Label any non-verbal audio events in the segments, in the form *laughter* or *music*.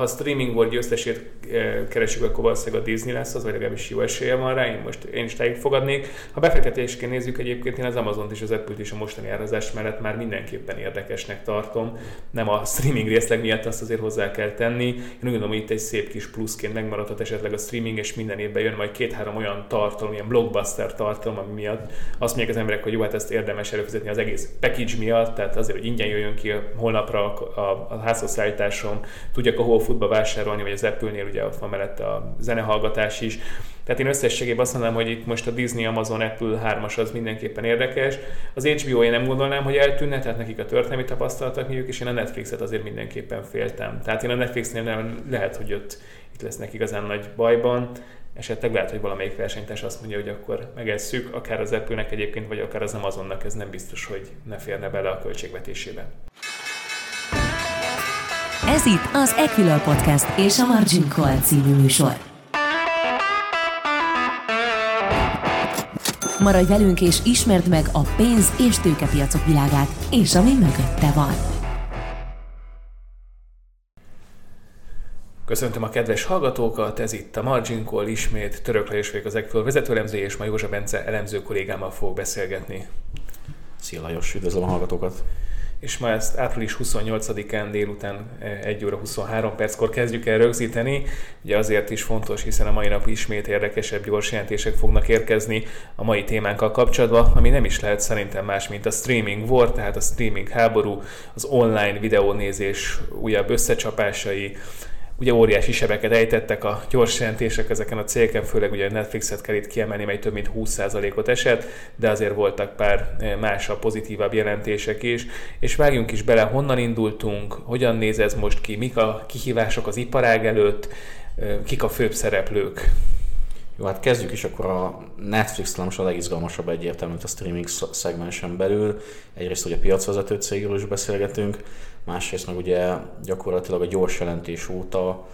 ha streaming volt győztesét keresünk, akkor valószínűleg a Disney lesz az, vagy legalábbis jó esélye van rá, én most én is tájék fogadnék. Ha befektetésként nézzük egyébként, én az Amazon és az Apple-t is a mostani árazás mellett már mindenképpen érdekesnek tartom. Nem a streaming részleg miatt azt azért hozzá kell tenni. Én úgy gondolom, hogy itt egy szép kis pluszként megmaradhat esetleg a streaming, és minden évben jön majd két-három olyan tartalom, ilyen blockbuster tartalom, ami miatt azt mondják az emberek, hogy jó, hát ezt érdemes előfizetni az egész package miatt, tehát azért, hogy ingyen jöjjön ki holnapra a, a, a házhozszállításom, tudjak a Whole Foodba vásárolni, vagy az Apple-nél ugye ott van mellette a zenehallgatás is. Tehát én összességében azt mondanám, hogy itt most a Disney, Amazon, Apple 3-as az mindenképpen érdekes. Az HBO én nem gondolnám, hogy eltűnne, tehát nekik a történelmi tapasztalatok nyújjuk, és én a Netflixet azért mindenképpen féltem. Tehát én a Netflixnél nem lehet, hogy ott itt lesznek igazán nagy bajban esetleg lehet, hogy valamelyik versenytárs azt mondja, hogy akkor megesszük, akár az apple egyébként, vagy akár az Amazonnak, ez nem biztos, hogy ne férne bele a költségvetésébe. Ez itt az Equilor Podcast és a Margin Call című műsor. Maradj velünk és ismerd meg a pénz- és tőkepiacok világát, és ami mögötte van. Köszöntöm a kedves hallgatókat, ez itt a Margin Call, ismét Török Lajos vagyok az Equilor vezetőlemző, és ma Józsa Bence elemző kollégámmal fog beszélgetni. Szia Lajos, üdvözlöm a hallgatókat! És ma ezt április 28-án délután 1 óra 23 perckor kezdjük el rögzíteni. Ugye azért is fontos, hiszen a mai nap ismét érdekesebb gyors jelentések fognak érkezni a mai témánkkal kapcsolatban, ami nem is lehet szerintem más, mint a streaming war, tehát a streaming háború, az online videónézés újabb összecsapásai, ugye óriási sebeket ejtettek a gyors jelentések ezeken a cégeken, főleg ugye a Netflixet kell itt kiemelni, mely több mint 20%-ot esett, de azért voltak pár eh, más a pozitívabb jelentések is. És vágjunk is bele, honnan indultunk, hogyan néz ez most ki, mik a kihívások az iparág előtt, eh, kik a főbb szereplők. Jó, hát kezdjük is akkor a Netflix most a legizgalmasabb egyértelműen a streaming szegmensen belül. Egyrészt ugye piacvezető cégről is beszélgetünk, másrészt meg ugye gyakorlatilag a gyors jelentés óta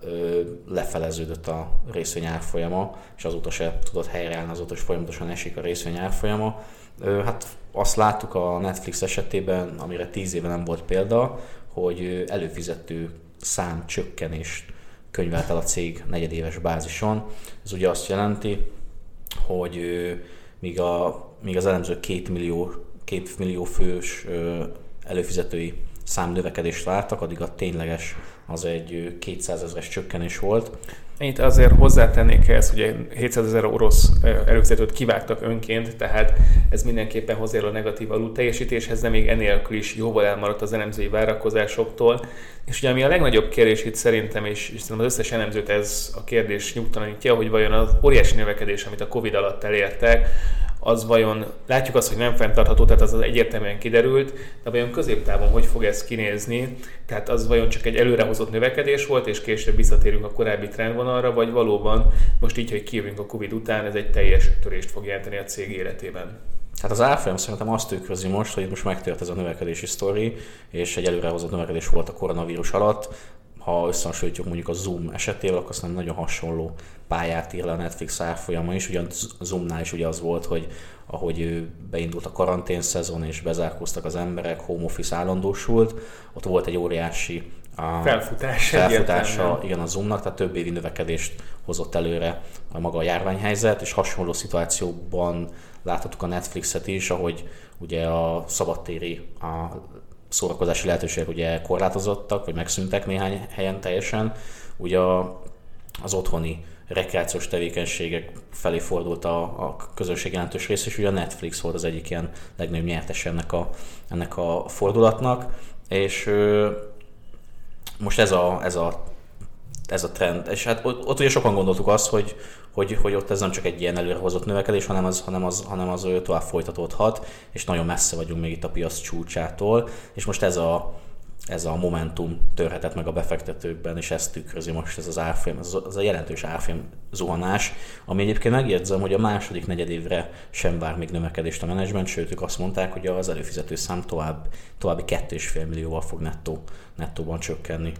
ö, lefeleződött a részvény árfolyama, és azóta se tudott helyreállni, azóta is folyamatosan esik a részvény árfolyama. Ö, hát azt láttuk a Netflix esetében, amire tíz éve nem volt példa, hogy előfizető szám csökkenést könyvelt el a cég negyedéves bázison. Ez ugye azt jelenti, hogy míg, a, míg az elemző két millió, két millió fős előfizetői szám növekedést vártak, addig a tényleges az egy 200 ezeres csökkenés volt. Ennyit azért hozzátennék ehhez, hogy 700 ezer orosz előfizetőt kivágtak önként, tehát ez mindenképpen hozzájárul a negatív alul teljesítéshez, de még enélkül is jóval elmaradt az elemzői várakozásoktól. És ugye ami a legnagyobb kérdés itt szerintem, és, és szerintem az összes elemzőt ez a kérdés nyugtalanítja, hogy vajon az óriási növekedés, amit a Covid alatt elértek, az vajon, látjuk azt, hogy nem fenntartható, tehát az, az egyértelműen kiderült, de vajon középtávon hogy fog ez kinézni, tehát az vajon csak egy előrehozott növekedés volt, és később visszatérünk a korábbi trendvonalra, vagy valóban most így, hogy kijövünk a Covid után, ez egy teljes törést fog jelenteni a cég életében? Hát az árfolyam szerintem azt tükrözi most, hogy most megtört ez a növekedési sztori, és egy előrehozott növekedés volt a koronavírus alatt. Ha összehasonlítjuk mondjuk a Zoom esetével, akkor azt nagyon hasonló pályát ír le a Netflix árfolyama is. Ugyan Zoomnál is ugye az volt, hogy ahogy beindult a karantén szezon és bezárkóztak az emberek, home office állandósult, ott volt egy óriási a felfutás felfutása igen, a Zoomnak, tehát több évi növekedést hozott előre a maga a járványhelyzet, és hasonló szituációban láthattuk a Netflixet is, ahogy ugye a szabadtéri a szórakozási lehetőségek ugye korlátozottak, vagy megszűntek néhány helyen teljesen. Ugye az otthoni rekreációs tevékenységek felé fordult a, a közönség jelentős rész, és ugye a Netflix volt az egyik ilyen legnagyobb nyertes ennek a, ennek a fordulatnak, és ö, most ez a, ez a ez a trend. És hát ott, ott ugye sokan gondoltuk azt, hogy, hogy, hogy ott ez nem csak egy ilyen előrehozott növekedés, hanem az, hanem az, hanem az tovább folytatódhat, és nagyon messze vagyunk még itt a piac csúcsától, és most ez a, ez a momentum törhetett meg a befektetőkben, és ezt tükrözi most ez az árfolyam, ez az a jelentős árfolyam zuhanás, ami egyébként megjegyzem, hogy a második negyedévre sem vár még növekedést a menedzsment, sőt ők azt mondták, hogy az előfizető szám tovább, további 2,5 millióval fog nettó, nettóban csökkenni.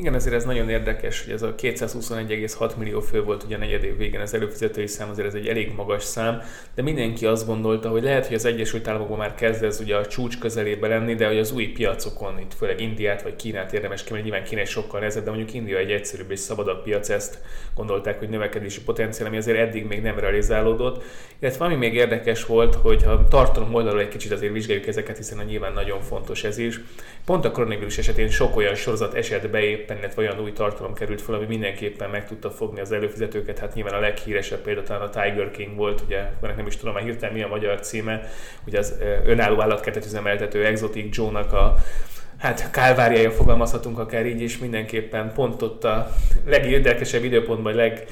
Igen, ezért ez nagyon érdekes, hogy ez a 221,6 millió fő volt ugye a negyed év végén az előfizetői szám, azért ez egy elég magas szám, de mindenki azt gondolta, hogy lehet, hogy az Egyesült Államokban már kezd ez ugye a csúcs közelébe lenni, de hogy az új piacokon, itt főleg Indiát vagy Kínát érdemes kimenni, nyilván Kína sokkal nehezebb, de mondjuk India egy egyszerűbb és szabadabb piac, ezt gondolták, hogy növekedési potenciál, ami azért eddig még nem realizálódott. Illetve ami még érdekes volt, hogy ha tartalom oldalról egy kicsit azért vizsgáljuk ezeket, hiszen a nyilván nagyon fontos ez is. Pont a koronavírus esetén sok olyan sorozat esett be éppen, illetve olyan új tartalom került fel, ami mindenképpen meg tudta fogni az előfizetőket. Hát nyilván a leghíresebb példa talán a Tiger King volt, ugye, mert nem is tudom már hirtelen mi a magyar címe, ugye az önálló állatkertet üzemeltető Exotic Joe-nak a hát kálváriája fogalmazhatunk akár így is, mindenképpen pont ott a legérdekesebb időpontban, leg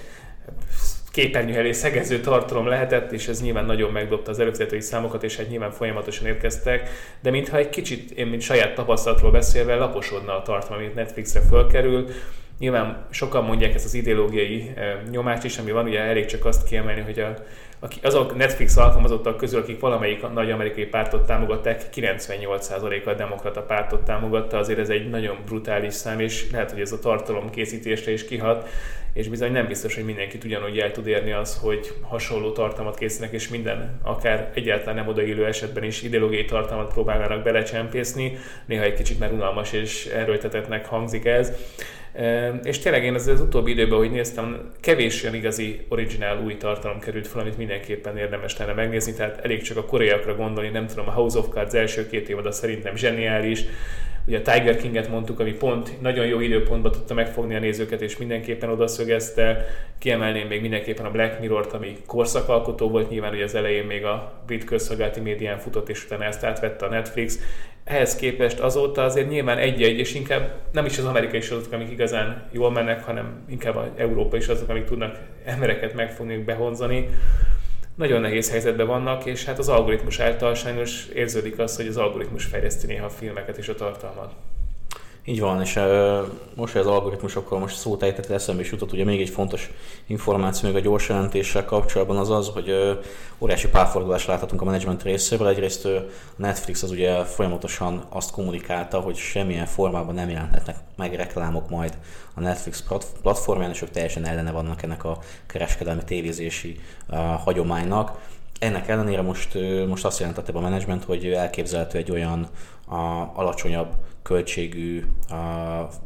képernyő elé szegező tartalom lehetett, és ez nyilván nagyon megdobta az előfizetői számokat, és hát nyilván folyamatosan érkeztek, de mintha egy kicsit, én mint saját tapasztalatról beszélve, laposodna a tartalom, amit Netflixre fölkerül, Nyilván sokan mondják ezt az ideológiai eh, nyomást is, ami van, ugye elég csak azt kiemelni, hogy a, azok Netflix alkalmazottak közül, akik valamelyik nagy amerikai pártot támogatták, 98%-a a demokrata pártot támogatta, azért ez egy nagyon brutális szám, és lehet, hogy ez a tartalom készítésre is kihat, és bizony nem biztos, hogy mindenki ugyanúgy el tud érni az, hogy hasonló tartalmat készítenek, és minden, akár egyáltalán nem odaillő esetben is ideológiai tartalmat próbálnának belecsempészni, néha egy kicsit már unalmas és erőltetetnek hangzik ez. És tényleg én az, az utóbbi időben, hogy néztem, kevés olyan igazi originál új tartalom került fel, amit mindenképpen érdemes lenne megnézni, tehát elég csak a koreaiakra gondolni, nem tudom, a House of Cards első két évad szerintem zseniális, Ugye a Tiger King-et mondtuk, ami pont nagyon jó időpontban tudta megfogni a nézőket, és mindenképpen odaszögezte. Kiemelném még mindenképpen a Black Mirror-t, ami korszakalkotó volt, nyilván ugye az elején még a brit közszolgálati médián futott, és utána ezt átvette a Netflix. Ehhez képest azóta azért nyilván egy-egy, és inkább nem is az amerikai sorozatok, amik igazán jól mennek, hanem inkább az Európa is azok, amik tudnak embereket megfogni, behonzani nagyon nehéz helyzetben vannak, és hát az algoritmus által sajnos érződik az, hogy az algoritmus fejleszti néha a filmeket és a tartalmat. Így van, és uh, most, hogy az algoritmusokkal most szót ejtett, eszembe is jutott, ugye még egy fontos információ még a gyors jelentéssel kapcsolatban az az, hogy uh, óriási párfordulást láthatunk a menedzsment részéről. Egyrészt uh, Netflix az ugye folyamatosan azt kommunikálta, hogy semmilyen formában nem jelenthetnek meg reklámok majd a Netflix platformján, és ők teljesen ellene vannak ennek a kereskedelmi tévézési uh, hagyománynak. Ennek ellenére most, most azt jelentette a menedzsment, hogy elképzelhető egy olyan a alacsonyabb költségű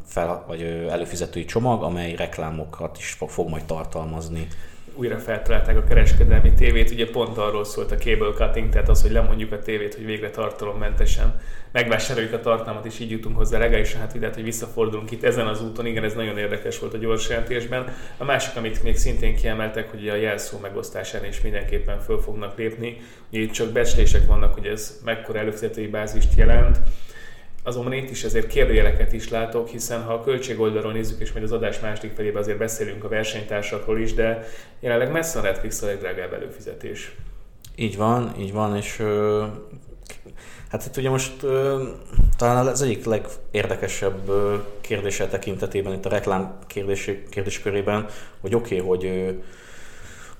fel, vagy előfizetői csomag, amely reklámokat is fog, majd tartalmazni újra feltalálták a kereskedelmi tévét, ugye pont arról szólt a cable cutting, tehát az, hogy lemondjuk a tévét, hogy végre tartalommentesen megvásároljuk a tartalmat, és így jutunk hozzá legalábbis, hát lehet, hogy visszafordulunk itt ezen az úton, igen, ez nagyon érdekes volt a gyors jelentésben. A másik, amit még szintén kiemeltek, hogy a jelszó megosztásán is mindenképpen föl fognak lépni. Ugye itt csak becslések vannak, hogy ez mekkora előfizetői bázist jelent, Azonban itt is ezért kérdőjeleket is látok, hiszen ha a költségoldalról nézzük, és majd az adás második felébe azért beszélünk a versenytársakról is, de jelenleg messze a Netflix a legdrágább előfizetés. Így van, így van, és hát itt ugye most talán az egyik legérdekesebb kérdése tekintetében itt a reklám kérdés, kérdéskörében, hogy oké, okay, hogy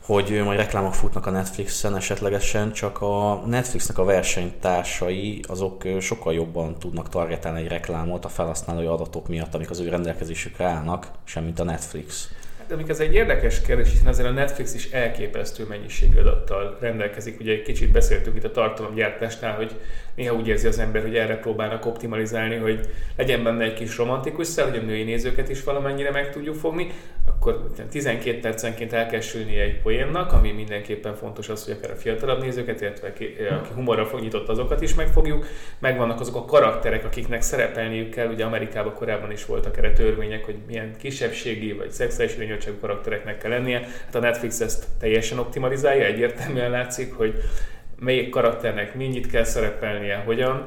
hogy majd reklámok futnak a Netflixen esetlegesen, csak a Netflixnek a versenytársai azok sokkal jobban tudnak targetálni egy reklámot a felhasználói adatok miatt, amik az ő rendelkezésükre állnak, semmint a Netflix. Hát amik ez egy érdekes kérdés, hiszen azért a Netflix is elképesztő mennyiségű adattal rendelkezik. Ugye egy kicsit beszéltünk itt a tartalomgyártásnál, hogy néha úgy érzi az ember, hogy erre próbálnak optimalizálni, hogy legyen benne egy kis romantikus szel, hogy a női nézőket is valamennyire meg tudjuk fogni, akkor 12 percenként el kell sülni egy poénnak, ami mindenképpen fontos az, hogy akár a fiatalabb nézőket, illetve aki humorra fog nyitott azokat is megfogjuk. Megvannak azok a karakterek, akiknek szerepelniük kell, ugye Amerikában korábban is voltak erre törvények, hogy milyen kisebbségi vagy szexuális irányultságú karaktereknek kell lennie. Hát a Netflix ezt teljesen optimalizálja, egyértelműen látszik, hogy melyik karakternek mennyit kell szerepelnie, hogyan.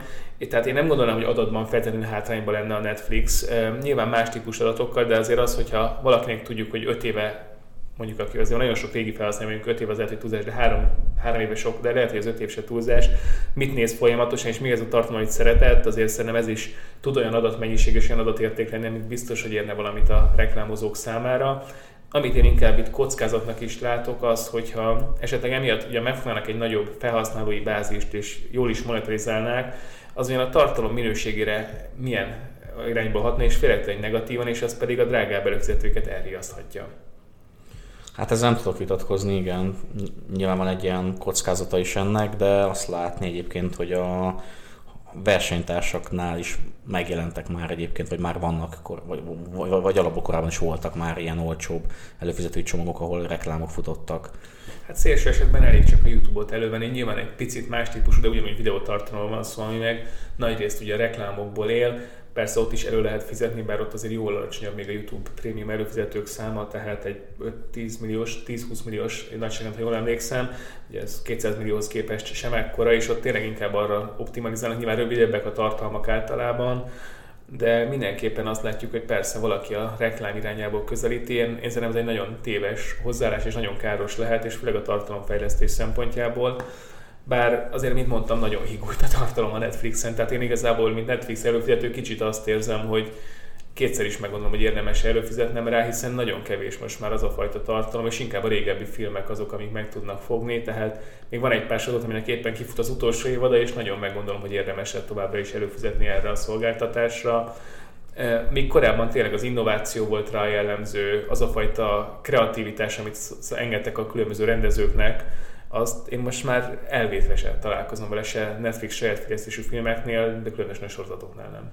Tehát én nem gondolom, hogy adatban feltétlenül hátrányban lenne a Netflix. Nyilván más típus adatokkal, de azért az, hogyha valakinek tudjuk, hogy 5 éve mondjuk aki azért nagyon sok régi felhasználó, mondjuk 5 év az lehet, hogy túlzás, de 3, 3 éve sok, de lehet, hogy az 5 év se túlzás, mit néz folyamatosan, és mi ez a tartalom, amit szeretett, azért szerintem ez is tud olyan adatmennyiség és olyan adatérték lenni, amit biztos, hogy érne valamit a reklámozók számára. Amit én inkább itt kockázatnak is látok, az, hogyha esetleg emiatt ugye megfognának egy nagyobb felhasználói bázist, és jól is monitorizálnák, az olyan a tartalom minőségére milyen irányba hatna, és félhetően negatívan, és az pedig a drágább előfizetőket elriaszthatja. Hát ezzel nem tudok vitatkozni, igen. Nyilván van egy ilyen kockázata is ennek, de azt látni egyébként, hogy a versenytársaknál is megjelentek már egyébként, vagy már vannak, vagy, vagy, vagy alapból korábban is voltak már ilyen olcsóbb előfizetői csomagok, ahol reklámok futottak. Hát szélső esetben elég csak a YouTube-ot elővenni, nyilván egy picit más típusú, de ugyanúgy videótartalommal van szó, ami meg nagyrészt ugye a reklámokból él, Persze ott is elő lehet fizetni, bár ott azért jól alacsonyabb még a YouTube prémium előfizetők száma, tehát egy 10 milliós, 10-20 milliós nagyságrend, ha jól emlékszem, ugye ez 200 millióhoz képest sem ekkora, és ott tényleg inkább arra optimalizálnak, nyilván rövidebbek a tartalmak általában, de mindenképpen azt látjuk, hogy persze valaki a reklám irányából közelíti. Én, én szerintem ez egy nagyon téves hozzáállás, és nagyon káros lehet, és főleg a tartalomfejlesztés szempontjából bár azért, mint mondtam, nagyon higult a tartalom a Netflixen, tehát én igazából, mint Netflix előfizető, kicsit azt érzem, hogy kétszer is meggondolom, hogy érdemes előfizetnem rá, hiszen nagyon kevés most már az a fajta tartalom, és inkább a régebbi filmek azok, amik meg tudnak fogni, tehát még van egy pár sorozat, aminek éppen kifut az utolsó évada, és nagyon meggondolom, hogy érdemes továbbra is előfizetni erre a szolgáltatásra. E, még korábban tényleg az innováció volt rá jellemző, az a fajta kreativitás, amit engedtek a különböző rendezőknek, azt én most már elvétve se találkozom vele se Netflix saját fejlesztésű filmeknél, de különösen a sorozatoknál nem.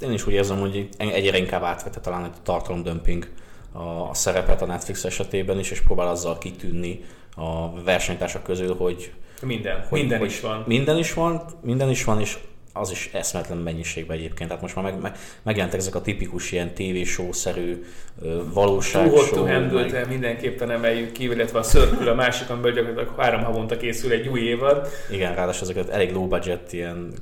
Én is úgy érzem, hogy egyre inkább átvette talán egy tartalomdömping a szerepet a Netflix esetében is, és próbál azzal kitűnni a versenytársak közül, hogy minden, hogy, minden hogy is van. Minden is van, minden is van, és az is eszmetlen mennyiségben egyébként. Tehát most már meg, meg, megjelentek ezek a tipikus ilyen TV-show-szerű valóság. Too hot meg... mindenképpen emeljük ki, illetve a Circle a másik, amiből gyakorlatilag három havonta készül egy új évad. Igen, ráadásul ezeket elég low budget ilyen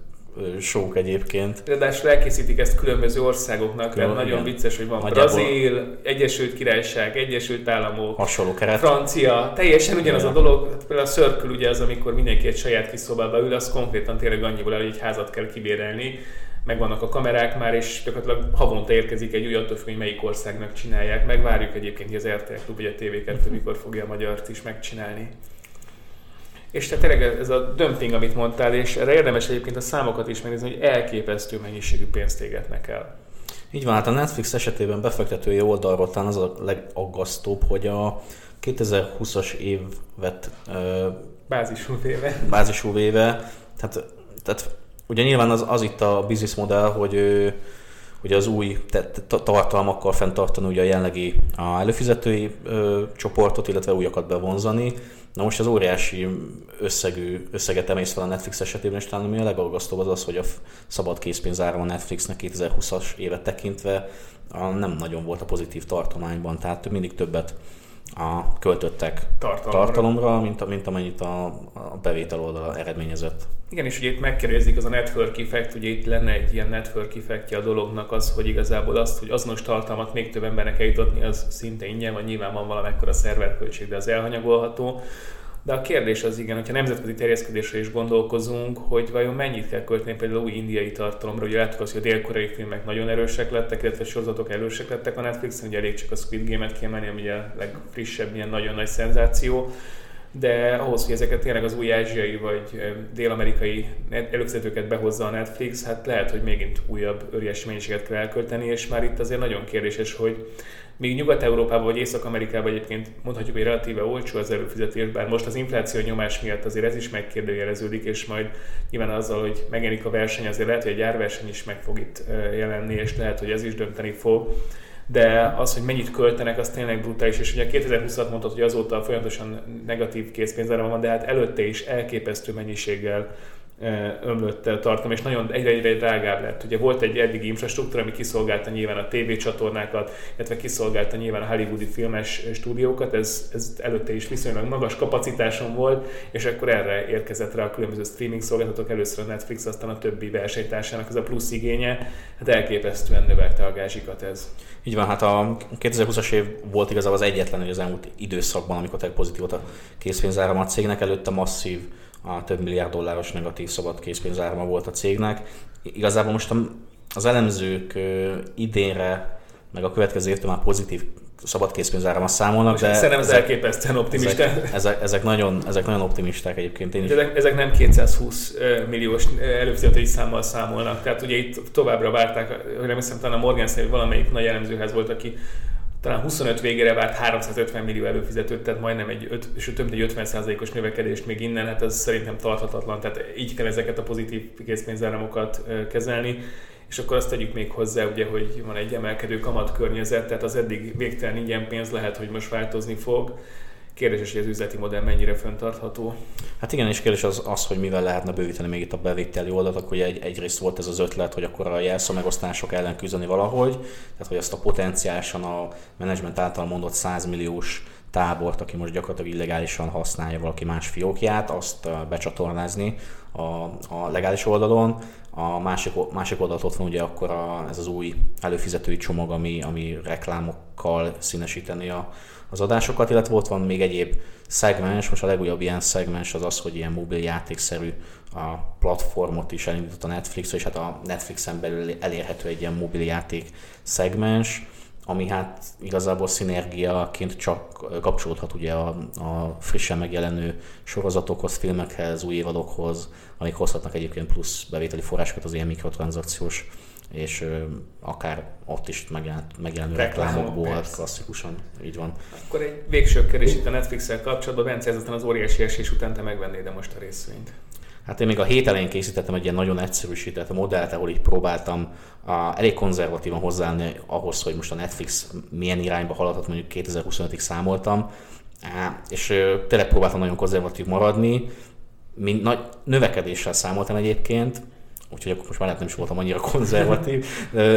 sók egyébként. Ráadásul elkészítik ezt különböző országoknak, Jó, nagyon igen. vicces, hogy van Nagyjából... Brazil, Egyesült Királyság, Egyesült Államok, hasonló keret. Francia, teljesen ugyanaz a dolog. Hát például a Circle ugye az, amikor mindenki egy saját kis szobába ül, az konkrétan tényleg annyiból el, hogy egy házat kell kibérelni, megvannak a kamerák már, és gyakorlatilag havonta érkezik egy új attól hogy melyik országnak csinálják. Megvárjuk egyébként, hogy az RTL Klub, vagy a TV2 *laughs* mikor fogja a magyart is megcsinálni. És tehát tényleg ez a dömping, amit mondtál, és erre érdemes egyébként a számokat is megnézni, hogy elképesztő mennyiségű pénzt égetnek el. Így van, hát a Netflix esetében befektetői oldalról talán az a legaggasztóbb, hogy a 2020-as évet bázisú véve. Bázisú véve. Tehát, tehát ugye nyilván az, az itt a business modell, hogy hogy az új tartalmakkal fenntartani ugye a jelenlegi a előfizetői ö, csoportot, illetve újakat bevonzani. Na most az óriási összegű, összeget emész fel a Netflix esetében, és talán ami a legaggasztóbb az az, hogy a szabad készpénzára a Netflixnek 2020-as évet tekintve nem nagyon volt a pozitív tartományban, tehát mindig többet a költöttek tartalomra, tartalomra mint, mint amennyit a, a bevétel oldala eredményezett. Igen, és ugye itt megkérdezik az a network effect, ugye itt lenne egy ilyen network effektje a dolognak az, hogy igazából azt, hogy azonos tartalmat még több embernek eljutotni, az szinte ingyen van, nyilván van valamekkora szerverköltség, de az elhanyagolható. De a kérdés az igen, hogyha nemzetközi terjeszkedésre is gondolkozunk, hogy vajon mennyit kell költeni például új indiai tartalomra. Ugye láttuk azt, hogy a dél-koreai filmek nagyon erősek lettek, illetve sorozatok erősek lettek a Netflixen, ugye elég csak a Squid Game-et kiemelni, ami a legfrissebb, ilyen nagyon nagy szenzáció de ahhoz, hogy ezeket tényleg az új ázsiai vagy dél-amerikai előfizetőket behozza a Netflix, hát lehet, hogy megint újabb óriási mennyiséget kell elkölteni, és már itt azért nagyon kérdéses, hogy még Nyugat-Európában vagy Észak-Amerikában egyébként mondhatjuk, hogy relatíve olcsó az előfizetés, bár most az infláció nyomás miatt azért ez is megkérdőjeleződik, és majd nyilván azzal, hogy megjelenik a verseny, azért lehet, hogy egy árverseny is meg fog itt jelenni, és lehet, hogy ez is dönteni fog. De az, hogy mennyit költenek, az tényleg brutális, és ugye 2020-at mondtad, hogy azóta folyamatosan negatív készpénzára van, de hát előtte is elképesztő mennyiséggel ömlött tartom, és nagyon egyre-egyre drágább lett. Ugye volt egy eddigi infrastruktúra, ami kiszolgálta nyilván a TV csatornákat, illetve kiszolgálta nyilván a hollywoodi filmes stúdiókat, ez, ez előtte is viszonylag magas kapacitáson volt, és akkor erre érkezett rá a különböző streaming szolgáltatók, először a Netflix, aztán a többi versenytársának ez a plusz igénye, hát elképesztően növelte a gázsikat ez. Így van, hát a 2020-as év volt igazából az egyetlen, hogy az elmúlt időszakban, amikor pozitív volt a készpénzáram a cégnek, előtte masszív a több milliárd dolláros negatív szabad készpénzárma volt a cégnek. Igazából most az elemzők idénre meg a következő évtől már pozitív szabad készpénzárammal számolnak, Most de szerintem ez elképesztően optimista. Ezek, ezek, ezek, nagyon, ezek nagyon optimisták egyébként. Én is. Ezek, ezek nem 220 milliós előfizetői számmal számolnak, tehát ugye itt továbbra várták, hogy nem hiszem, talán a Morgan Stanley valamelyik nagy elemzőhez volt, aki talán 25 végére várt 350 millió előfizetőt, tehát majdnem egy, öt, és több egy 50%-os növekedést még innen, hát ez szerintem tarthatatlan, tehát így kell ezeket a pozitív készpénzáramokat kezelni. És akkor azt tegyük még hozzá, ugye, hogy van egy emelkedő kamatkörnyezet, tehát az eddig végtelen ingyen pénz lehet, hogy most változni fog. Kérdés, hogy az üzleti modell mennyire föntartható. Hát igen, és kérdés az, az hogy mivel lehetne bővíteni még itt a bevételi oldalt, akkor egy, egyrészt volt ez az ötlet, hogy akkor a jelszó megosztások ellen küzdeni valahogy, tehát hogy azt a potenciálisan a menedzsment által mondott 100 milliós tábort, aki most gyakorlatilag illegálisan használja valaki más fiókját, azt becsatornázni a, a legális oldalon. A másik, másik oldalt ott van ugye akkor a, ez az új előfizetői csomag, ami, ami reklámokkal színesíteni a, az adásokat, illetve ott van még egyéb szegmens, most a legújabb ilyen szegmens az az, hogy ilyen mobil játékszerű a platformot is elindított a Netflix, és hát a Netflixen belül elérhető egy ilyen mobil játék szegmens, ami hát igazából szinergiaként csak kapcsolódhat ugye a, a frissen megjelenő sorozatokhoz, filmekhez, új évadokhoz, amik hozhatnak egyébként plusz bevételi forrásokat az ilyen mikrotranszakciós és ö, akár ott is megjelent, megjelenő reklámokból, klasszikusan, így van. Akkor egy végső kérdés itt a Netflix-el kapcsolatban, Bence, ezután az óriási esés után te megvennéd most a részvényt? Hát én még a hét elején készítettem egy ilyen nagyon egyszerűsített modellt, ahol így próbáltam a, elég konzervatívan hozzáállni ahhoz, hogy most a Netflix milyen irányba haladhat, mondjuk 2025-ig számoltam, és tényleg próbáltam nagyon konzervatív maradni, mint nagy növekedéssel számoltam egyébként, úgyhogy akkor most már nem is voltam annyira *laughs* konzervatív.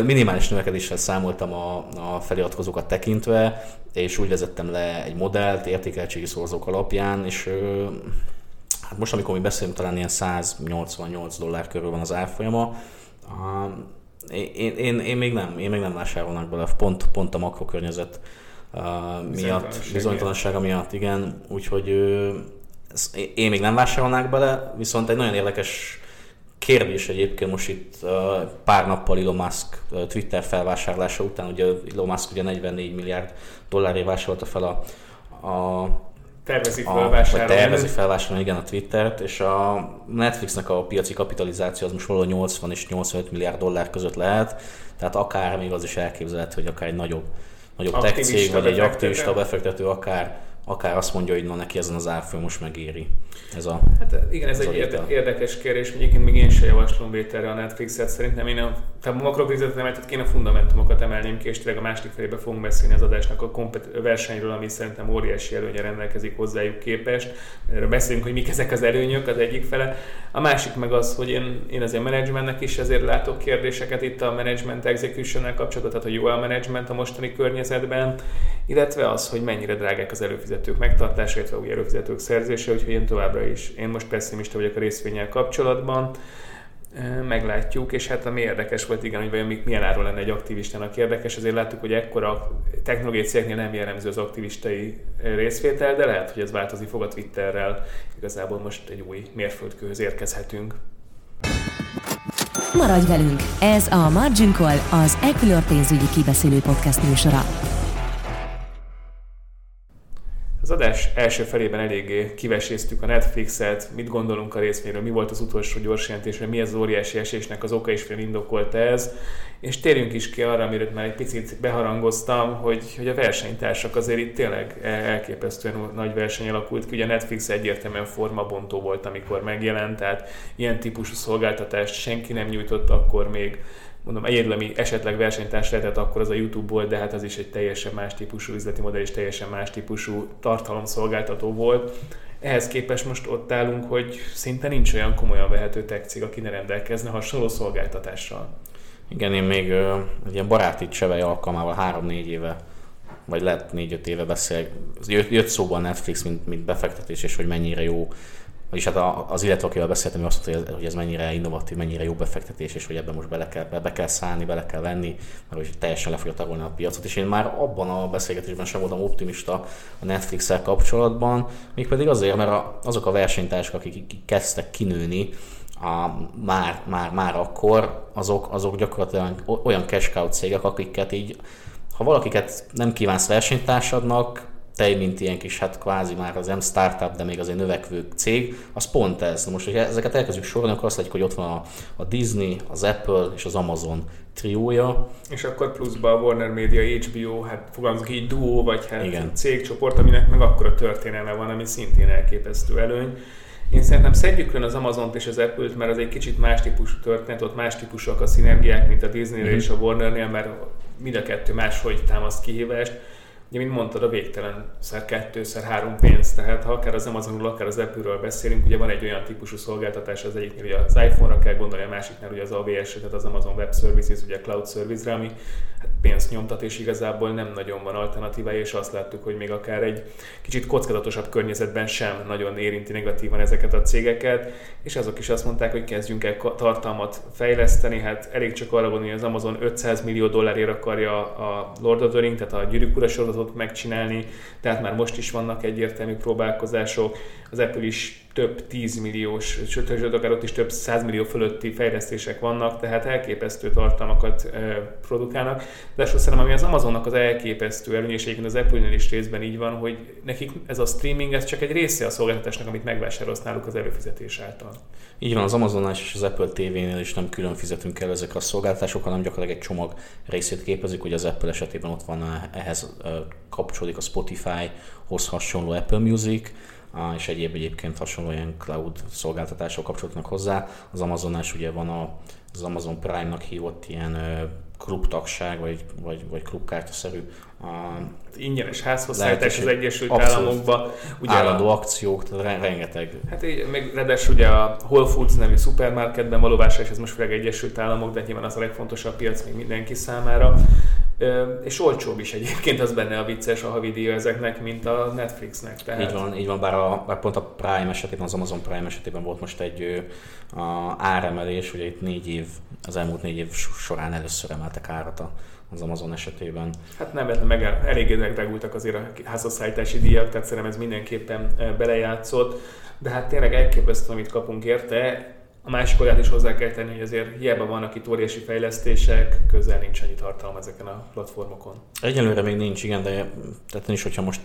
Minimális növekedéssel számoltam a, a feliratkozókat tekintve, és úgy vezettem le egy modellt értékeltségi szorzók alapján, és hát most, amikor mi beszélünk, talán ilyen 188 dollár körül van az árfolyama. Én, én, én, még nem, én még nem vásárolnak bele, pont, pont a makrokörnyezet miatt, bizonytalansága miatt, igen, úgyhogy én még nem vásárolnák bele, viszont egy nagyon érdekes kérdés egyébként most itt pár nappal Elon Musk Twitter felvásárlása után, ugye Elon Musk ugye 44 milliárd dollárért vásárolta fel a, a tervezi felvásárolni. tervezi felvásárolni, igen, a Twittert, és a Netflixnek a piaci kapitalizáció az most valahol 80 és 85 milliárd dollár között lehet, tehát akár még az is elképzelhető, hogy akár egy nagyobb, nagyobb tech cég, vagy egy aktivista befektető akár akár azt mondja, hogy na neki ezen az árfolyam most megéri. Ez a, hát igen, ez, ez egy érde, érdekes kérdés, egyébként még én sem javaslom Béterre a Netflixet, szerintem én a, tehát a makrokrizetet a fundamentumokat emelném ki, és tényleg a másik felébe fogunk beszélni az adásnak a kompet- versenyről, ami szerintem óriási előnye rendelkezik hozzájuk képest. Erről beszélünk, hogy mik ezek az előnyök az egyik fele. A másik meg az, hogy én, én azért menedzsmentnek is ezért látok kérdéseket itt a management execution kapcsolatban, tehát a jó a management a mostani környezetben, illetve az, hogy mennyire drágák az előfizetők megtartása, illetve új előfizetők szerzése, úgyhogy én továbbra is, én most pessimista vagyok a részvényel kapcsolatban, meglátjuk, és hát ami érdekes volt, igen, hogy vajon milyen áról lenne egy aktivistának érdekes, azért láttuk, hogy ekkora technológiai cégnél nem jellemző az aktivistai részvétel, de lehet, hogy ez változni fog a Twitterrel, igazából most egy új mérföldkőhöz érkezhetünk. Maradj velünk! Ez a Margin Call, az Equilor pénzügyi kibeszélő podcast műsora. Az adás első felében eléggé kiveséztük a Netflixet, mit gondolunk a részvényről, mi volt az utolsó gyors jelentésre, mi az óriási esésnek az oka és fél indokolta ez, és térjünk is ki arra, amiről már egy picit beharangoztam, hogy, hogy a versenytársak azért itt tényleg elképesztően nagy verseny alakult ki. Ugye a Netflix egyértelműen formabontó volt, amikor megjelent, tehát ilyen típusú szolgáltatást senki nem nyújtott akkor még mondom, egyedül, ami esetleg versenytárs lehetett, akkor az a YouTube volt, de hát az is egy teljesen más típusú üzleti modell és teljesen más típusú tartalomszolgáltató volt. Ehhez képest most ott állunk, hogy szinte nincs olyan komolyan vehető tech cég, aki ne rendelkezne hasonló szolgáltatással. Igen, én még egy ilyen baráti csevej alkalmával három-négy éve vagy lehet négy-öt éve beszél, jött, jött szóba a Netflix, mint, mint befektetés, és hogy mennyire jó vagyis hát az illetve, akivel beszéltem, azt mondta, hogy ez mennyire innovatív, mennyire jó befektetés, és hogy ebben most bele kell, be, kell szállni, bele kell venni, mert hogy teljesen le a piacot. És én már abban a beszélgetésben sem voltam optimista a Netflix-el kapcsolatban, mégpedig azért, mert azok a versenytársak, akik kezdtek kinőni, a, már, már, már akkor, azok, azok gyakorlatilag olyan cash cow cégek, akiket így ha valakiket nem kívánsz versenytársadnak, te, mint ilyen kis, hát kvázi már az M startup, de még azért növekvő cég, az pont ez. Most, hogy ezeket elkezdjük sorolni, akkor azt látjuk, hogy ott van a, a Disney, az Apple és az Amazon triója. És akkor pluszban a Warner Media, HBO, hát fogalmazunk így duó, vagy hát Igen. cégcsoport, aminek meg akkor a történelme van, ami szintén elképesztő előny. Én szerintem szedjük ön az Amazon-t és az Apple-t, mert az egy kicsit más típusú történet, ott más típusúak a szinergiák, mint a Disney-nél mm-hmm. és a Warner-nél, mert mind a kettő máshogy támaszt kihívást ugye, mint mondtad, a végtelen szer kettő, szer három pénz, tehát ha akár az Amazonról, akár az Apple-ről beszélünk, ugye van egy olyan típusú szolgáltatás, az egyiknél ugye az iPhone-ra kell gondolni, a másiknál ugye az AWS, tehát az Amazon Web Services, ugye a Cloud Service-re, ami hát pénzt nyomtat, és igazából nem nagyon van alternatívája, és azt láttuk, hogy még akár egy kicsit kockázatosabb környezetben sem nagyon érinti negatívan ezeket a cégeket, és azok is azt mondták, hogy kezdjünk el tartalmat fejleszteni, hát elég csak arra gondolni, hogy az Amazon 500 millió dollárért akarja a Lord of the Ring, tehát a Gyűrűk sorozatot megcsinálni, tehát már most is vannak egyértelmű próbálkozások, az Apple is több 10 milliós, sőt, akár ott is több 100 millió fölötti fejlesztések vannak, tehát elképesztő tartalmakat e, produkálnak. De szerintem, ami az Amazonnak az elképesztő előny, és egyébként az Apple-nél is részben így van, hogy nekik ez a streaming, ez csak egy része a szolgáltatásnak, amit megvásárolsz náluk az előfizetés által. Így van, az Amazonnál és az Apple TV-nél is nem külön fizetünk el ezek a szolgáltatások, hanem gyakorlatilag egy csomag részét képezik, hogy az Apple esetében ott van ehhez kapcsolódik a Spotify-hoz hasonló Apple Music, és egyéb egyébként hasonló ilyen cloud szolgáltatások kapcsolódnak hozzá. Az Amazonás ugye van a, az Amazon Prime-nak hívott ilyen klubtagság, vagy, vagy, vagy klubkártyaszerű a ingyenes házhozszállítás az Egyesült Államokban. Ugye állandó a, akciók, rengeteg. Hát így, meg ráadásul ugye a Whole Foods nevű szupermarketben való vásárlás, ez most főleg Egyesült Államok, de nyilván az a legfontosabb piac még mindenki számára és olcsóbb is egyébként az benne a vicces a havidíja ezeknek, mint a Netflixnek. Tehát... Így van, így van bár, a, bár pont a Prime esetében, az Amazon Prime esetében volt most egy a áremelés, ugye itt négy év, az elmúlt négy év során először emeltek árat az Amazon esetében. Hát nem, meg eléggé megdrágultak azért a házasszállítási díjak, tehát szerintem ez mindenképpen belejátszott, de hát tényleg elképesztő, amit kapunk érte, a másik olyat is hozzá kell tenni, hogy azért hiába vannak itt óriási fejlesztések, közel nincs annyi tartalom ezeken a platformokon. Egyelőre még nincs, igen, de tehát is, hogyha most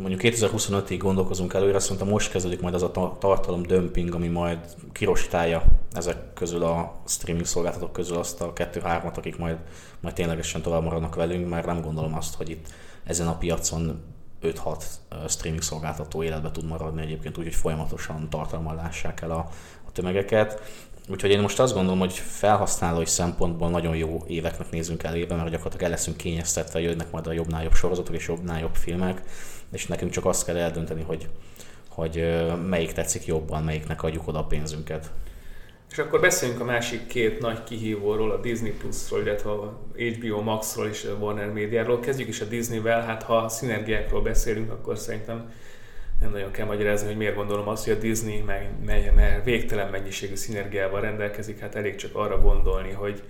mondjuk 2025-ig gondolkozunk előre, azt mondta, most kezdődik majd az a tartalom dömping, ami majd kirosítálja ezek közül a streaming szolgáltatók közül azt a kettő-hármat, akik majd, majd ténylegesen tovább maradnak velünk, mert nem gondolom azt, hogy itt ezen a piacon 5-6 streaming szolgáltató életbe tud maradni egyébként úgy, hogy folyamatosan tartalmal lássák el a, a tömegeket. Úgyhogy én most azt gondolom, hogy felhasználói szempontból nagyon jó éveknek nézünk elébe, mert gyakorlatilag el leszünk kényeztetve, jönnek majd a jobbnál jobb sorozatok és jobbnál jobb filmek, és nekünk csak azt kell eldönteni, hogy, hogy melyik tetszik jobban, melyiknek adjuk oda a pénzünket. És akkor beszéljünk a másik két nagy kihívóról, a Disney Plus-ról, illetve a HBO Max-ról és a Warner Media-ról. Kezdjük is a Disney-vel, hát ha a szinergiákról beszélünk, akkor szerintem nem nagyon kell magyarázni, hogy miért gondolom azt, hogy a Disney, mely, mely végtelen mennyiségű szinergiával rendelkezik, hát elég csak arra gondolni, hogy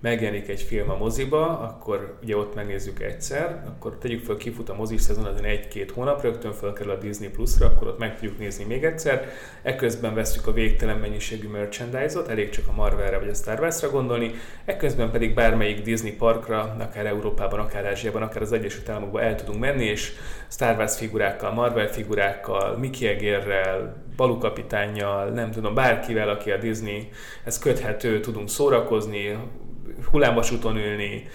megjelenik egy film a moziba, akkor ugye ott megnézzük egyszer, akkor tegyük fel, kifut a mozis szezon az egy-két hónap, rögtön felkerül a Disney Plus-ra, akkor ott meg tudjuk nézni még egyszer. Ekközben veszük a végtelen mennyiségű merchandise-ot, elég csak a Marvelre vagy a Star Wars-ra gondolni, ekközben pedig bármelyik Disney parkra, akár Európában, akár Ázsiában, akár az Egyesült Államokban el tudunk menni, és Star Wars figurákkal, Marvel figurákkal, Mickey Egérrel, Balú kapitánnyal, nem tudom, bárkivel, aki a Disney, ez köthető, tudunk szórakozni, hullámvasúton ülni,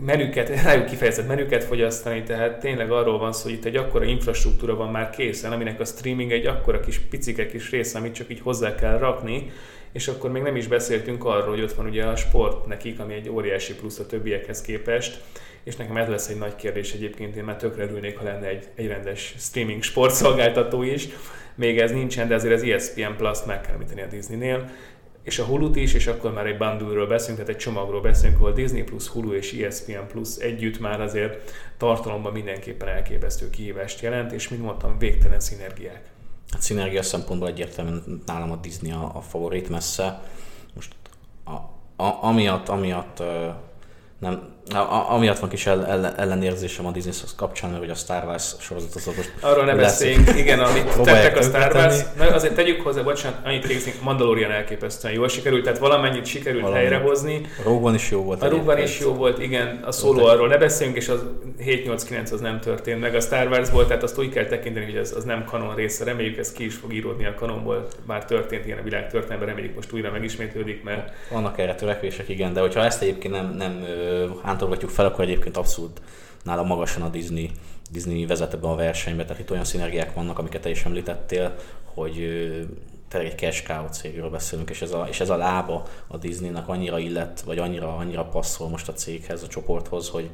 menüket, *laughs* rájuk kifejezett menüket fogyasztani, tehát tényleg arról van szó, hogy itt egy akkora infrastruktúra van már készen, aminek a streaming egy akkora kis picike kis része, amit csak így hozzá kell rakni, és akkor még nem is beszéltünk arról, hogy ott van ugye a sport nekik, ami egy óriási plusz a többiekhez képest, és nekem ez lesz egy nagy kérdés egyébként, én már tökre örülnék, ha lenne egy, egy rendes streaming sportszolgáltató is, még ez nincsen, de azért az ESPN Plus meg kell említeni a Disneynél, és a Hulu-t is, és akkor már egy bundle beszélünk, tehát egy csomagról beszélünk, ahol Disney Plus, Hulu és ESPN Plus együtt már azért tartalomban mindenképpen elképesztő kihívást jelent, és mint mondtam, végtelen szinergiák. Hát szinergia szempontból egyértelműen nálam a Disney a, a favorit messze. Most a, a, amiatt, amiatt nem, a, amiatt van kis el, ellenérzésem a Disney kapcsán, mert hogy a Star Wars sorozatot most... Arról ne beszéljünk, igen, amit tettek a Star Wars. Na, azért tegyük hozzá, bocsánat, annyit kiegészíteni, Mandalorian elképesztően jól sikerült, tehát valamennyit sikerült Valami. helyrehozni. A Rogue is jó volt. A Rogue is jó volt, igen, a szóló arról ne beszéljünk, és az 7-8-9 az nem történt meg. A Star Wars volt, tehát azt úgy kell tekinteni, hogy az, az nem kanon része. Reméljük, ez ki is fog íródni a kanonból. Már történt ilyen a világ történetben, reméljük most újra megismétlődik, mert... Vannak erre törekvések, igen, de hogyha ezt egyébként nem, nem ántolgatjuk fel, akkor egyébként abszolút nála magasan a Disney, Disney vezet a versenyben, tehát itt olyan szinergiák vannak, amiket te is említettél, hogy tényleg egy cash cow cégről beszélünk, és ez, a, és ez a lába a Disneynek annyira illet, vagy annyira, annyira passzol most a céghez, a csoporthoz, hogy,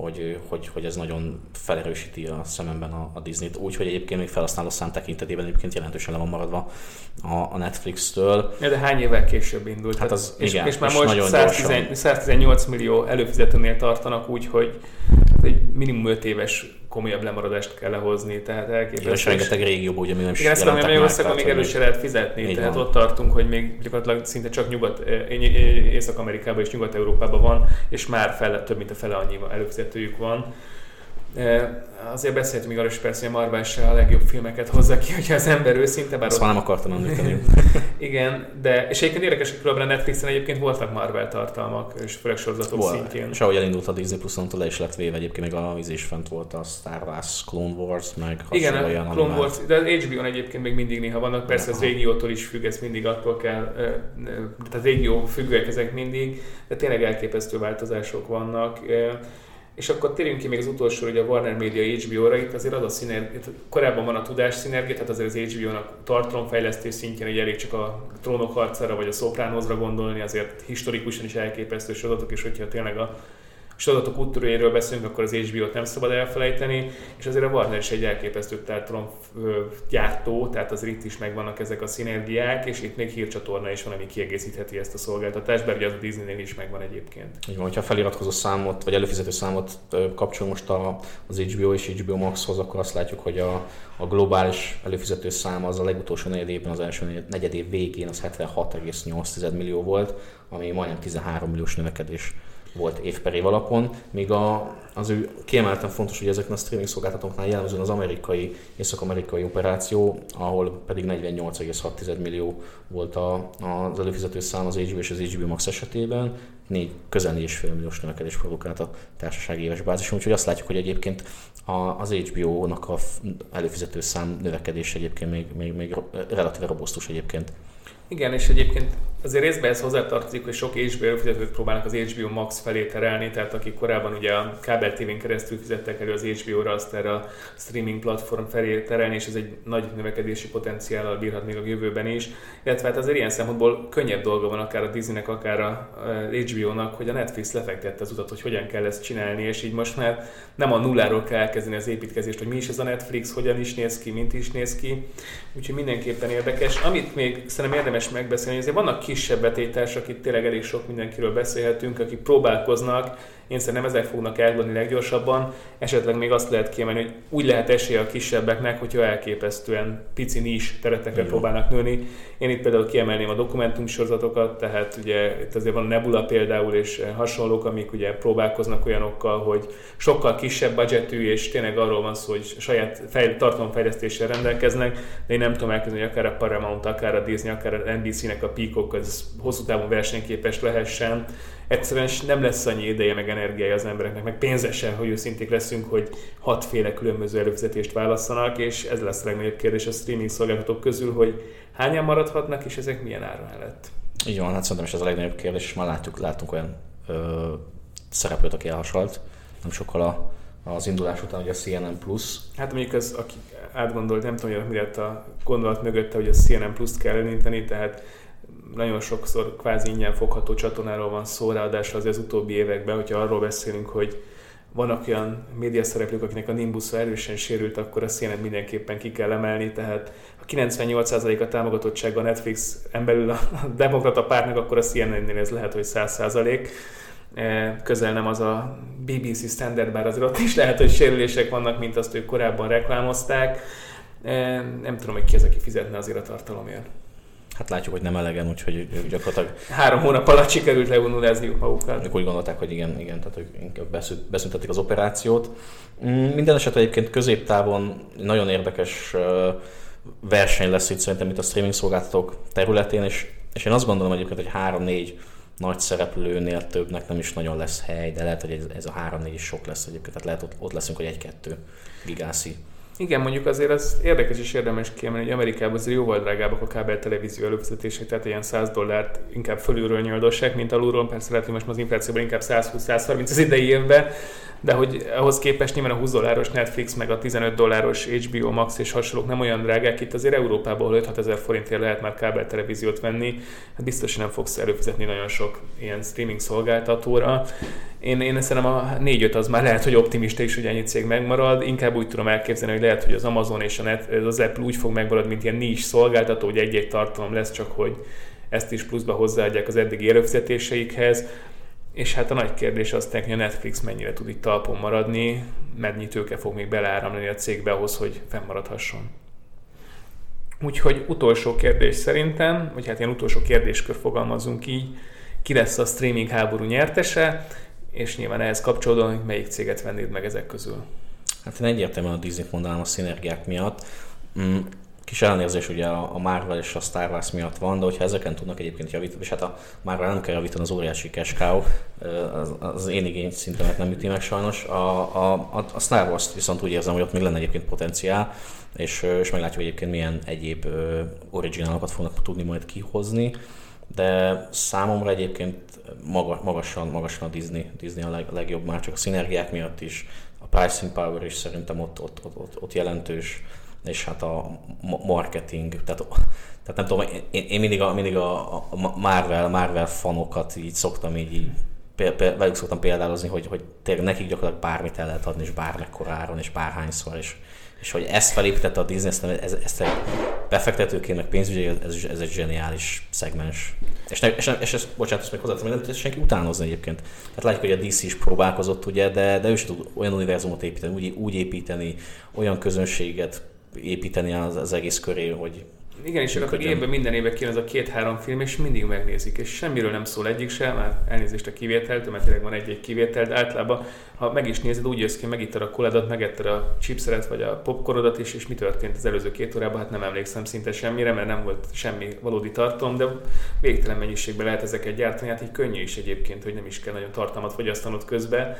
hogy, hogy, hogy ez nagyon felerősíti a szememben a, a Disney-t. Úgyhogy egyébként még felhasználó szám tekintetében egyébként jelentősen le van maradva a, a Netflix-től. Ja, de hány évvel később indult? Hát az, és, igen, és már és most 110, 118 millió előfizetőnél tartanak, úgyhogy egy minimum 5 éves komolyabb lemaradást kell lehozni, tehát elképesztő. És rengeteg régióban ugye mi nem Igen, ezt a Magyarországon még elő se lehet fizetni, Így tehát ott tartunk, hogy még gyakorlatilag szinte csak Nyugat, Észak-Amerikában és Nyugat-Európában van, és már fele, több mint a fele annyi előfizetőjük van. Azért beszéltünk még arról is persze, hogy a Marvel se a legjobb filmeket hozza ki, *laughs* hogyha az ember őszinte. Bár Azt ott... már nem akartam említeni. *laughs* Igen, de és egyébként érdekes, hogy a Netflixen egyébként voltak Marvel tartalmak, és főleg sorozatok Vol. szintjén. És ahogy elindult a Disney plus le is lett véve, egyébként még a víz is fent volt a Star Wars, Clone Wars, meg Igen, a Clone Wars, de az HBO-n egyébként még mindig néha vannak, persze az régiótól is függ, ez mindig attól kell, tehát régió függőek ezek mindig, de tényleg elképesztő változások vannak. És akkor térjünk ki még az utolsó, hogy a Warner Media HBO-ra, itt azért az a szinergia, korábban van a tudás szinergia, tehát azért az HBO-nak tartalomfejlesztés szintjén, hogy elég csak a trónok harcára vagy a szopránozra gondolni, azért historikusan is elképesztő sorozatok, és hogyha tényleg a sorozatok úttörőjéről beszélünk, akkor az HBO-t nem szabad elfelejteni, és azért a Warner is egy elképesztő tartalom gyártó, tehát az itt is megvannak ezek a szinergiák, és itt még hírcsatorna is van, ami kiegészítheti ezt a szolgáltatást, bár ugye az a Disney-nél is megvan egyébként. Így van, hogyha feliratkozó számot, vagy előfizető számot kapcsol most a, az HBO és HBO Maxhoz, akkor azt látjuk, hogy a, a globális előfizető szám az a legutolsó negyedében, az első negyedév végén az 76,8 millió volt, ami majdnem 13 milliós növekedés volt év per év alapon, míg a, az ő kiemelten fontos, hogy ezeken a streaming szolgáltatóknál jellemzően az amerikai, észak-amerikai operáció, ahol pedig 48,6 millió volt a, az előfizető szám az HBO és az HBO Max esetében, négy, közel 4,5 milliós növekedés produkált a társasági éves bázison, úgyhogy azt látjuk, hogy egyébként a, az HBO-nak a előfizető szám növekedés egyébként még, még, még relatíve robusztus egyébként. Igen, és egyébként azért részben ez hozzátartozik, hogy sok HBO előfizetőt próbálnak az HBO Max felé terelni, tehát akik korábban ugye a kábel tv keresztül fizettek elő az HBO-ra, azt erre a streaming platform felé terelni, és ez egy nagy növekedési potenciállal bírhat még a jövőben is. Illetve hát azért ilyen szempontból könnyebb dolga van akár a Disneynek, akár a HBO-nak, hogy a Netflix lefektette az utat, hogy hogyan kell ezt csinálni, és így most már nem a nulláról kell elkezdeni az építkezést, hogy mi is ez a Netflix, hogyan is néz ki, mint is néz ki. Úgyhogy mindenképpen érdekes. Amit még szerintem érdemes megbeszélni, azért vannak kisebb betétársak, itt tényleg elég sok mindenkiről beszélhetünk, akik próbálkoznak, én szerintem ezek fognak elgondolni leggyorsabban. Esetleg még azt lehet kiemelni, hogy úgy lehet esélye a kisebbeknek, hogyha elképesztően pici nis teretekre Igen. próbálnak nőni. Én itt például kiemelném a dokumentumsorozatokat, tehát ugye itt azért van Nebula például és hasonlók, amik ugye próbálkoznak olyanokkal, hogy sokkal kisebb budgetű, és tényleg arról van szó, hogy saját fej, tartalomfejlesztéssel rendelkeznek, de én nem tudom elkezdeni, hogy akár a Paramount, akár a Disney, akár a NBC-nek a Peacock az hosszú távon versenyképes lehessen egyszerűen nem lesz annyi ideje meg energiája az embereknek, meg pénzesen, hogy őszinték leszünk, hogy hatféle különböző előfizetést válasszanak, és ez lesz a legnagyobb kérdés a streaming szolgáltatók közül, hogy hányan maradhatnak, és ezek milyen ára mellett. Így van, hát szerintem is ez a legnagyobb kérdés, és már látjuk, látunk olyan ö, szereplőt, aki elhasalt, nem sokkal a, az indulás után, hogy a CNN Plus. Hát mondjuk az, aki átgondolt, nem tudom, hogy mi lett a gondolat mögötte, hogy a CNN Plus-t kell elindítani, tehát nagyon sokszor kvázi ingyen fogható csatornáról van szó, ráadásul az utóbbi években, hogyha arról beszélünk, hogy vannak olyan médiaszereplők, akinek a nimbusza erősen sérült, akkor a CNN mindenképpen ki kell emelni, tehát ha 98% a támogatottsága a Netflix belül a *laughs* demokrata pártnak, akkor a CNN-nél ez lehet, hogy 100% e, közel nem az a BBC standard, bár azért ott is lehet, hogy sérülések vannak, mint azt ők korábban reklámozták. E, nem tudom, hogy ki az, aki fizetne azért a tartalomért. Hát látjuk, hogy nem elegen, úgyhogy gyakorlatilag... Három hónap alatt sikerült levonulázniuk magukat. Ők úgy gondolták, hogy igen, igen tehát ők inkább beszüntették az operációt. Mm, minden esetre egyébként középtávon nagyon érdekes verseny lesz itt szerintem itt a streaming szolgáltatók területén, és, és én azt gondolom egyébként, hogy három-négy nagy szereplőnél többnek nem is nagyon lesz hely, de lehet, hogy ez, ez a három-négy is sok lesz egyébként, tehát lehet ott, ott leszünk, hogy egy-kettő gigászi igen, mondjuk azért az érdekes és érdemes kiemelni, hogy Amerikában azért jóval drágábbak a kábel televízió előfizetések, tehát ilyen 100 dollárt inkább fölülről nyoldossák, mint alulról. Persze lehet, hogy most az inflációban inkább 120-130 az idei évben, de hogy ahhoz képest nyilván a 20 dolláros Netflix, meg a 15 dolláros HBO Max és hasonlók nem olyan drágák, itt azért Európában 5 ezer forintért lehet már kábel televíziót venni, hát biztos, hogy nem fogsz előfizetni nagyon sok ilyen streaming szolgáltatóra. Én, én szerintem a 4-5 az már lehet, hogy optimista is, hogy ennyi cég megmarad. Inkább úgy tudom elképzelni, hogy lehet, hogy az Amazon és a Net, az Apple úgy fog megmaradni, mint ilyen nincs szolgáltató, hogy egy-egy tartalom lesz, csak hogy ezt is pluszba hozzáadják az eddigi előfizetéseikhez. És hát a nagy kérdés az hogy a Netflix mennyire tud itt talpon maradni, mennyi tőke fog még beleáramlani a cégbe ahhoz, hogy fennmaradhasson. Úgyhogy utolsó kérdés szerintem, vagy hát ilyen utolsó kérdéskör fogalmazunk így, ki lesz a streaming háború nyertese, és nyilván ehhez kapcsolódóan, hogy melyik céget vennéd meg ezek közül? Hát én egyértelműen a Disney-t mondanám a szinergiák miatt. Kis elnézés ugye a Marvel és a Star Wars miatt van, de hogyha ezeken tudnak egyébként javítani, és hát a Marvel nem kell javítani az óriási cow, az, az én igény szintemet nem üti meg sajnos. A, a, a Star Wars viszont úgy érzem, hogy ott még lenne egyébként potenciál, és, és meglátjuk egyébként milyen egyéb originálokat fognak tudni majd kihozni, de számomra egyébként magasan, magasan a Disney, Disney a leg, legjobb, már csak a szinergiák miatt is, a pricing power is szerintem ott, ott, ott, ott, ott jelentős, és hát a marketing, tehát, tehát nem tudom, én, én mindig, a, mindig a, a Marvel, Marvel fanokat így szoktam így, így velük szoktam példálozni, hogy, hogy tényleg nekik gyakorlatilag bármit el lehet adni, és bármekkora áron, és bárhányszor, és, és hogy ezt felépítette a Disney, ezt, ezt, ezt egy befektetőként, pénzügyi, ez, ez egy zseniális szegmens. És, ne, és, és ezt, bocsánat, ezt még hozzáteszem, nem tud senki utánozni egyébként. Tehát látjuk, hogy a DC is próbálkozott, ugye, de, de ő is tud olyan univerzumot építeni, úgy, úgy építeni, olyan közönséget építeni az, az egész köré, hogy igen, és akkor évben minden évben kijön ez a két-három film, és mindig megnézik, és semmiről nem szól egyik sem, már elnézést a kivételt, mert tényleg van egy-egy kivétel, de általában, ha meg is nézed, úgy jössz ki, megittad a koládat, megetted a chipszeret vagy a popcornodat is, és mi történt az előző két órában, hát nem emlékszem szinte semmire, mert nem volt semmi valódi tartalom, de végtelen mennyiségben lehet ezeket gyártani, hát így könnyű is egyébként, hogy nem is kell nagyon tartalmat fogyasztanod közben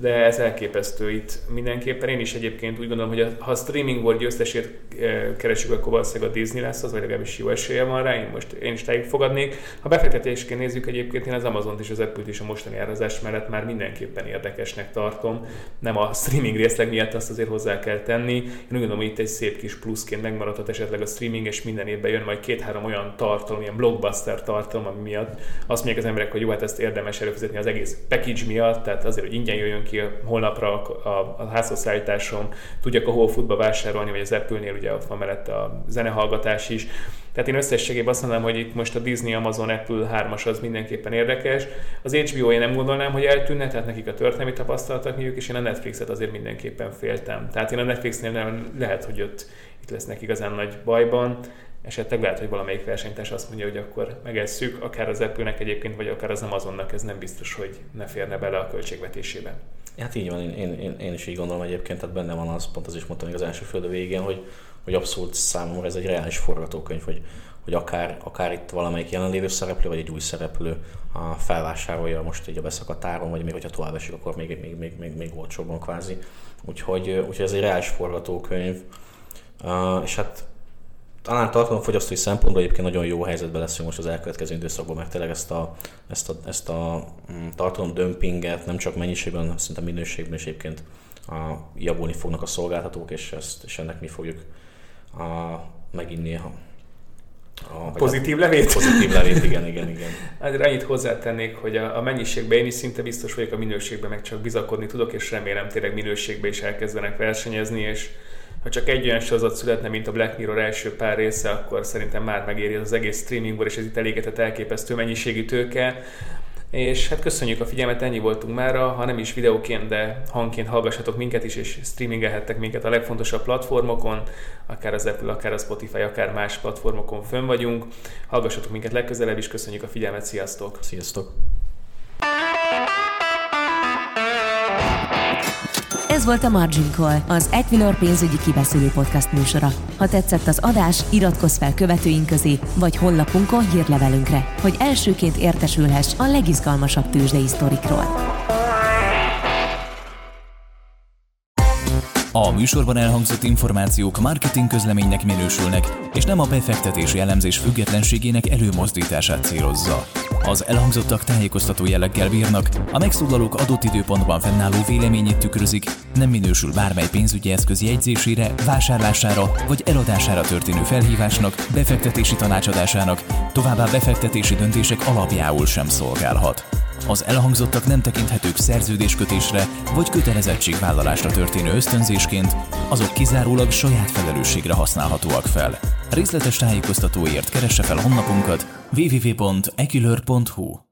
de ez elképesztő itt mindenképpen. Én is egyébként úgy gondolom, hogy ha a streaming volt győztesét eh, keresünk, akkor valószínűleg a Disney lesz az, vagy legalábbis jó esélye van rá, én most én is tájék fogadnék. Ha befektetésként nézzük egyébként, én az Amazon és az apple is a mostani árazás mellett már mindenképpen érdekesnek tartom. Nem a streaming részleg miatt azt azért hozzá kell tenni. Én úgy gondolom, hogy itt egy szép kis pluszként megmaradhat esetleg a streaming, és minden évben jön majd két-három olyan tartalom, ilyen blockbuster tartalom, ami miatt azt mondják az emberek, hogy jó, hát ezt érdemes előfizetni az egész package miatt, tehát azért, hogy ingyen jöjjön ki holnapra a, a, a házhozszállításom, tudjak a Whole Foodba vásárolni, vagy az Apple-nél ugye ott van mellette a zenehallgatás is. Tehát én összességében azt mondanám, hogy itt most a Disney, Amazon, Apple 3-as az mindenképpen érdekes. Az HBO én nem gondolnám, hogy eltűnne, tehát nekik a történelmi tapasztalatok nyújjuk, és én a Netflixet azért mindenképpen féltem. Tehát én a Netflixnél nem lehet, hogy ott itt lesznek igazán nagy bajban esetleg lehet, hogy valamelyik versenytárs azt mondja, hogy akkor megesszük, akár az apple egyébként, vagy akár az Amazonnak, ez nem biztos, hogy ne férne bele a költségvetésébe. Hát így van, én, én, én, is így gondolom egyébként, tehát benne van az, pont az is mondtam az első földő végén, hogy, hogy abszolút számomra ez egy reális forgatókönyv, hogy, hogy akár, akár itt valamelyik jelenlévő szereplő, vagy egy új szereplő a felvásárolja most egy a beszakadt áron, vagy még hogyha tovább esik, akkor még, még, még, még, még olcsóbban kvázi. Úgyhogy, úgyhogy ez egy reális forgatókönyv. Uh, és hát talán tartalomfogyasztói szempontból egyébként nagyon jó helyzetben leszünk most az elkövetkező időszakban, mert tényleg ezt a, ezt a, ezt a mm, tartalom dömpinget nem csak mennyiségben, hanem szinte minőségben is egyébként a, javulni fognak a szolgáltatók, és, ezt, és ennek mi fogjuk a, meginni a, a pozitív levét? Pozitív levét, igen, igen, igen. *laughs* Hát annyit hozzátennék, hogy a, a mennyiségben én is szinte biztos vagyok, a minőségben meg csak bizakodni tudok, és remélem tényleg minőségben is elkezdenek versenyezni, és ha csak egy olyan sorozat születne, mint a Black Mirror első pár része, akkor szerintem már megéri az egész streamingból, és ez itt elégetett elképesztő mennyiségű tőke. És hát köszönjük a figyelmet, ennyi voltunk már, ha nem is videóként, de hangként hallgassatok minket is, és streamingelhettek minket a legfontosabb platformokon, akár az Apple, akár a Spotify, akár más platformokon fönn vagyunk. Hallgassatok minket legközelebb is, köszönjük a figyelmet, sziasztok! Sziasztok! Volt a Margin Call, az Equilor pénzügyi kibeszélő podcast műsora. Ha tetszett az adás, iratkozz fel követőink közé, vagy honlapunkon hírlevelünkre, hogy elsőként értesülhess a legizgalmasabb tőzsdei sztorikról. A műsorban elhangzott információk marketing közleménynek minősülnek, és nem a befektetési elemzés függetlenségének előmozdítását célozza. Az elhangzottak tájékoztató jelleggel bírnak, a megszólalók adott időpontban fennálló véleményét tükrözik, nem minősül bármely pénzügyi eszköz jegyzésére, vásárlására vagy eladására történő felhívásnak, befektetési tanácsadásának, továbbá befektetési döntések alapjául sem szolgálhat. Az elhangzottak nem tekinthetők szerződéskötésre vagy kötelezettségvállalásra történő ösztönzésként, azok kizárólag saját felelősségre használhatóak fel. Részletes tájékoztatóért keresse fel honlapunkat www.ekilör.hu